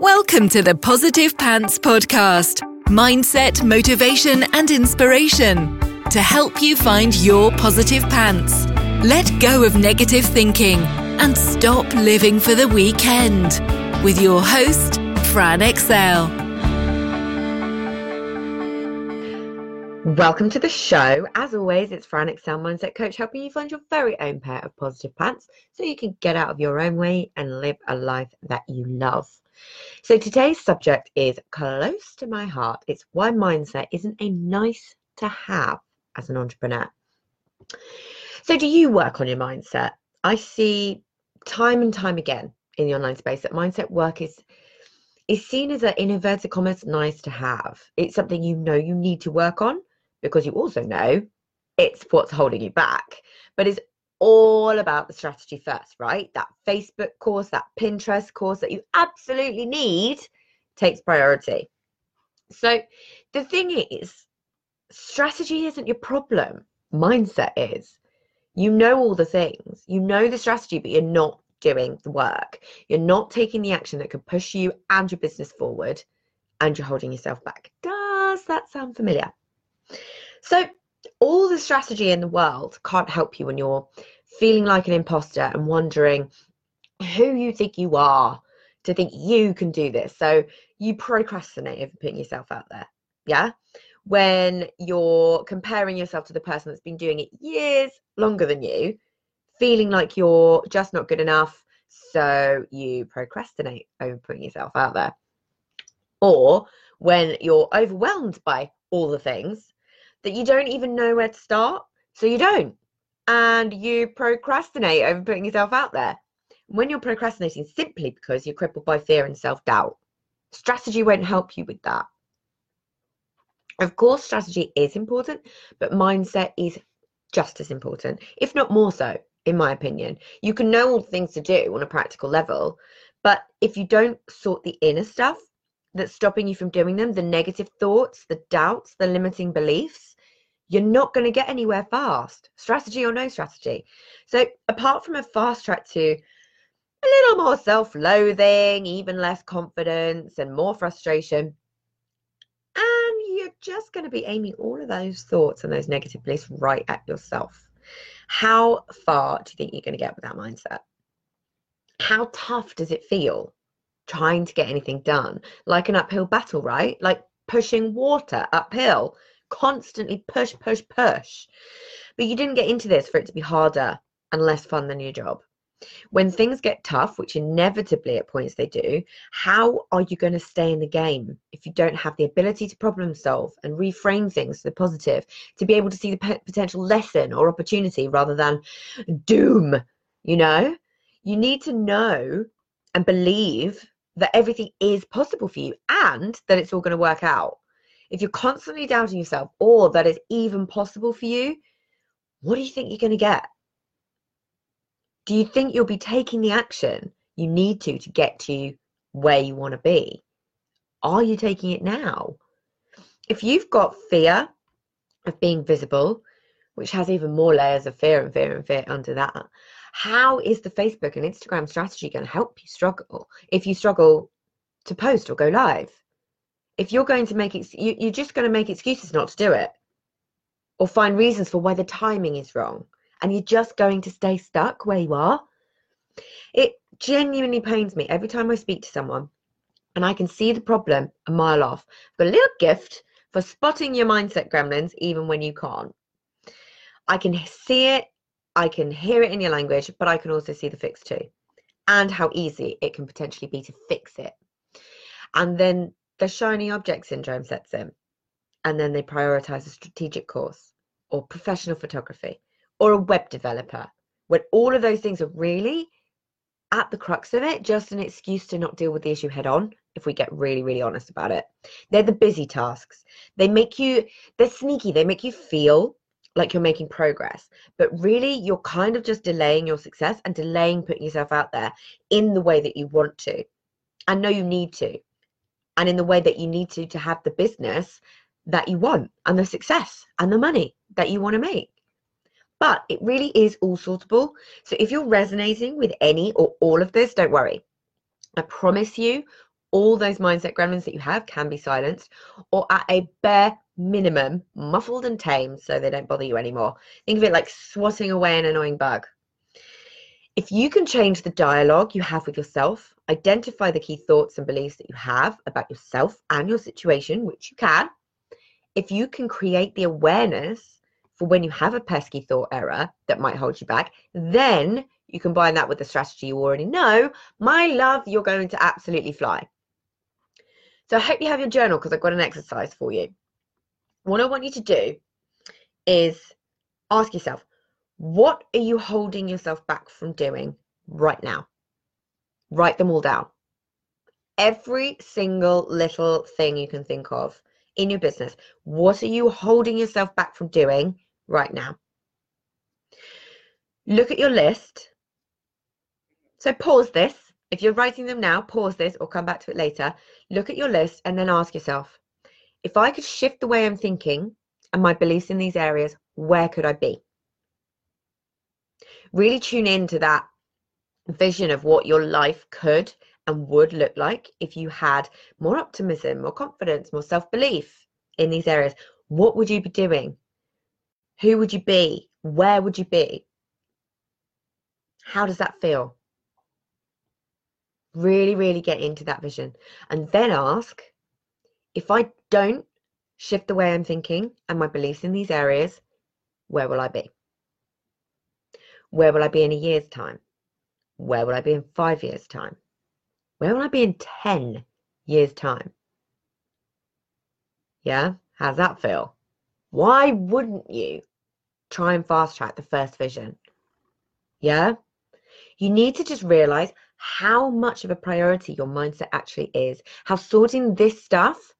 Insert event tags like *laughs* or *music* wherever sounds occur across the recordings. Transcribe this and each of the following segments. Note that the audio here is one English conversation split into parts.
Welcome to the Positive Pants Podcast mindset, motivation, and inspiration to help you find your positive pants. Let go of negative thinking and stop living for the weekend. With your host, Fran Excell. Welcome to the show. As always, it's Fran Excell Mindset Coach helping you find your very own pair of positive pants so you can get out of your own way and live a life that you love. So today's subject is close to my heart. It's why mindset isn't a nice to have as an entrepreneur. So do you work on your mindset? I see time and time again in the online space that mindset work is is seen as an in inverted commas nice to have. It's something you know you need to work on because you also know it's what's holding you back. But it's all about the strategy first, right? That Facebook course, that Pinterest course that you absolutely need takes priority. So the thing is, strategy isn't your problem, mindset is. You know all the things, you know the strategy, but you're not doing the work. You're not taking the action that could push you and your business forward, and you're holding yourself back. Does that sound familiar? So, all the strategy in the world can't help you when you're feeling like an imposter and wondering who you think you are to think you can do this. So you procrastinate over putting yourself out there. Yeah. When you're comparing yourself to the person that's been doing it years longer than you, feeling like you're just not good enough. So you procrastinate over putting yourself out there. Or when you're overwhelmed by all the things that you don't even know where to start. So you don't. And you procrastinate over putting yourself out there. When you're procrastinating simply because you're crippled by fear and self doubt, strategy won't help you with that. Of course, strategy is important, but mindset is just as important, if not more so, in my opinion. You can know all the things to do on a practical level, but if you don't sort the inner stuff that's stopping you from doing them, the negative thoughts, the doubts, the limiting beliefs, you're not going to get anywhere fast, strategy or no strategy. So, apart from a fast track to a little more self loathing, even less confidence, and more frustration, and you're just going to be aiming all of those thoughts and those negative beliefs right at yourself. How far do you think you're going to get with that mindset? How tough does it feel trying to get anything done? Like an uphill battle, right? Like pushing water uphill constantly push, push, push. But you didn't get into this for it to be harder and less fun than your job. When things get tough, which inevitably at points they do, how are you going to stay in the game if you don't have the ability to problem solve and reframe things to the positive, to be able to see the potential lesson or opportunity rather than doom? You know, you need to know and believe that everything is possible for you and that it's all going to work out if you're constantly doubting yourself or that it's even possible for you, what do you think you're going to get? Do you think you'll be taking the action you need to to get to where you want to be? Are you taking it now? If you've got fear of being visible, which has even more layers of fear and fear and fear under that, how is the Facebook and Instagram strategy going to help you struggle if you struggle to post or go live? if you're going to make it, you, you're just going to make excuses not to do it or find reasons for why the timing is wrong and you're just going to stay stuck where you are. It genuinely pains me every time I speak to someone and I can see the problem a mile off. But a little gift for spotting your mindset gremlins even when you can't. I can see it, I can hear it in your language, but I can also see the fix too and how easy it can potentially be to fix it. And then the shiny object syndrome sets in. And then they prioritize a strategic course or professional photography or a web developer when all of those things are really at the crux of it just an excuse to not deal with the issue head on if we get really really honest about it they're the busy tasks they make you they're sneaky they make you feel like you're making progress but really you're kind of just delaying your success and delaying putting yourself out there in the way that you want to and know you need to and in the way that you need to to have the business that you want and the success and the money that you want to make. But it really is all sortable. So if you're resonating with any or all of this, don't worry. I promise you, all those mindset gremlins that you have can be silenced, or at a bare minimum, muffled and tame so they don't bother you anymore. Think of it like swatting away an annoying bug. If you can change the dialogue you have with yourself, identify the key thoughts and beliefs that you have about yourself and your situation, which you can, if you can create the awareness for when you have a pesky thought error that might hold you back, then you combine that with the strategy you already know, my love, you're going to absolutely fly. So I hope you have your journal because I've got an exercise for you. What I want you to do is ask yourself, what are you holding yourself back from doing right now? Write them all down. Every single little thing you can think of in your business. What are you holding yourself back from doing right now? Look at your list. So pause this. If you're writing them now, pause this or come back to it later. Look at your list and then ask yourself if I could shift the way I'm thinking and my beliefs in these areas, where could I be? really tune into that vision of what your life could and would look like if you had more optimism, more confidence, more self belief in these areas. What would you be doing? Who would you be? Where would you be? How does that feel? Really, really get into that vision and then ask if I don't shift the way I'm thinking and my beliefs in these areas, where will I be? Where will I be in a year's time? Where will I be in five years' time? Where will I be in 10 years' time? Yeah, how's that feel? Why wouldn't you try and fast track the first vision? Yeah, you need to just realize how much of a priority your mindset actually is, how sorting this stuff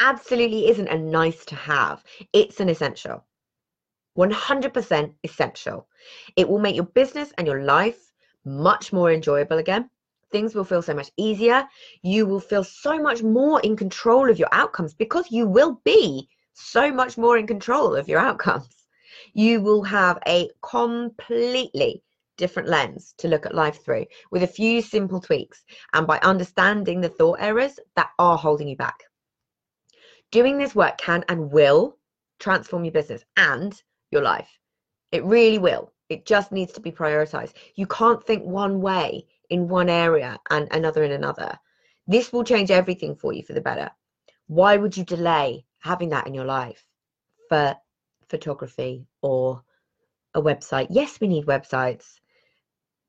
absolutely isn't a nice to have, it's an essential. 100% essential. It will make your business and your life much more enjoyable again. Things will feel so much easier. You will feel so much more in control of your outcomes because you will be so much more in control of your outcomes. You will have a completely different lens to look at life through with a few simple tweaks and by understanding the thought errors that are holding you back. Doing this work can and will transform your business and your life. It really will. It just needs to be prioritized. You can't think one way in one area and another in another. This will change everything for you for the better. Why would you delay having that in your life for photography or a website? Yes, we need websites,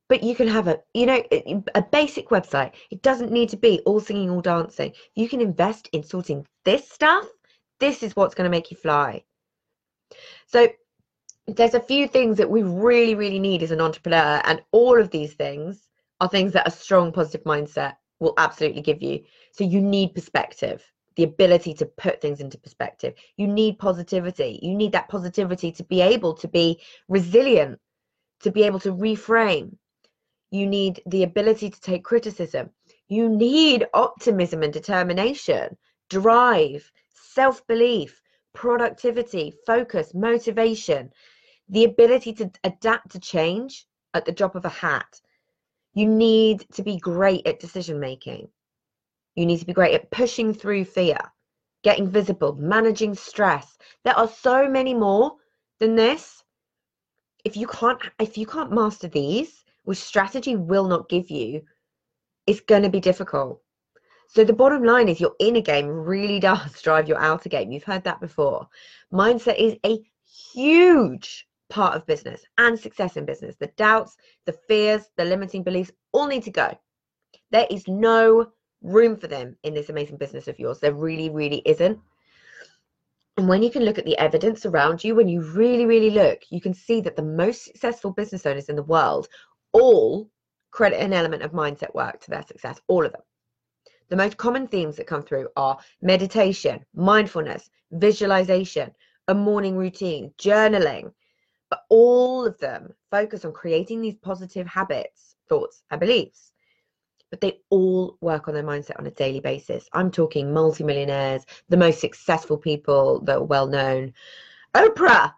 but you can have a, you know, a basic website. It doesn't need to be all singing, all dancing. You can invest in sorting this stuff. This is what's going to make you fly. So there's a few things that we really, really need as an entrepreneur, and all of these things are things that a strong positive mindset will absolutely give you. So you need perspective, the ability to put things into perspective. You need positivity. You need that positivity to be able to be resilient, to be able to reframe. You need the ability to take criticism. You need optimism and determination, drive, self belief, productivity, focus, motivation the ability to adapt to change at the drop of a hat. You need to be great at decision making. You need to be great at pushing through fear, getting visible, managing stress. There are so many more than this. If you can't if you can't master these, which strategy will not give you, it's going to be difficult. So the bottom line is your inner game really does *laughs* drive your outer game. You've heard that before. Mindset is a huge part of business and success in business. The doubts, the fears, the limiting beliefs all need to go. There is no room for them in this amazing business of yours. There really, really isn't. And when you can look at the evidence around you, when you really, really look, you can see that the most successful business owners in the world all credit an element of mindset work to their success, all of them. The most common themes that come through are meditation, mindfulness, visualization, a morning routine, journaling, but all of them focus on creating these positive habits, thoughts, and beliefs. But they all work on their mindset on a daily basis. I'm talking multimillionaires, the most successful people that are well known. Oprah,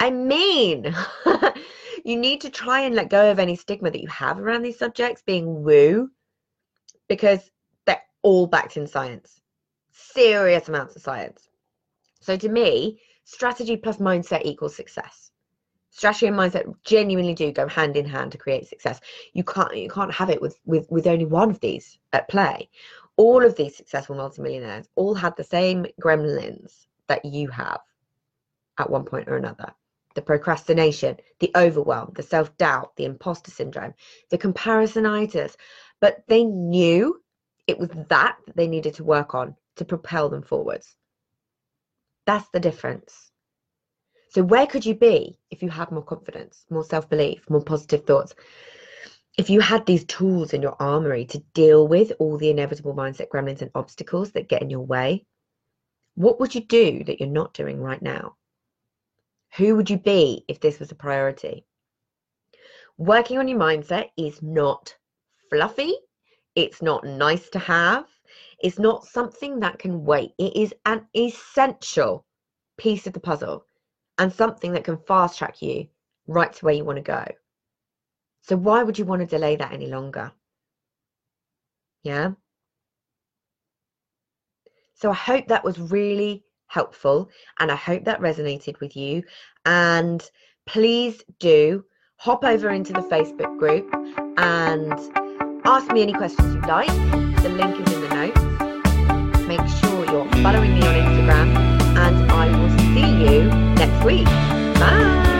I mean, *laughs* you need to try and let go of any stigma that you have around these subjects being woo, because all backed in science, serious amounts of science. So to me, strategy plus mindset equals success. Strategy and mindset genuinely do go hand in hand to create success. You can't you can't have it with with with only one of these at play. All of these successful multimillionaires all had the same gremlins that you have at one point or another the procrastination, the overwhelm, the self doubt, the imposter syndrome, the comparisonitis. But they knew it was that that they needed to work on to propel them forwards. That's the difference. So, where could you be if you had more confidence, more self belief, more positive thoughts? If you had these tools in your armory to deal with all the inevitable mindset gremlins and obstacles that get in your way, what would you do that you're not doing right now? Who would you be if this was a priority? Working on your mindset is not fluffy. It's not nice to have. It's not something that can wait. It is an essential piece of the puzzle and something that can fast track you right to where you want to go. So, why would you want to delay that any longer? Yeah. So, I hope that was really helpful and I hope that resonated with you. And please do hop over into the Facebook group and ask me any questions you like. The link is in the notes. Make sure you're following me on Instagram and I will see you next week. Bye.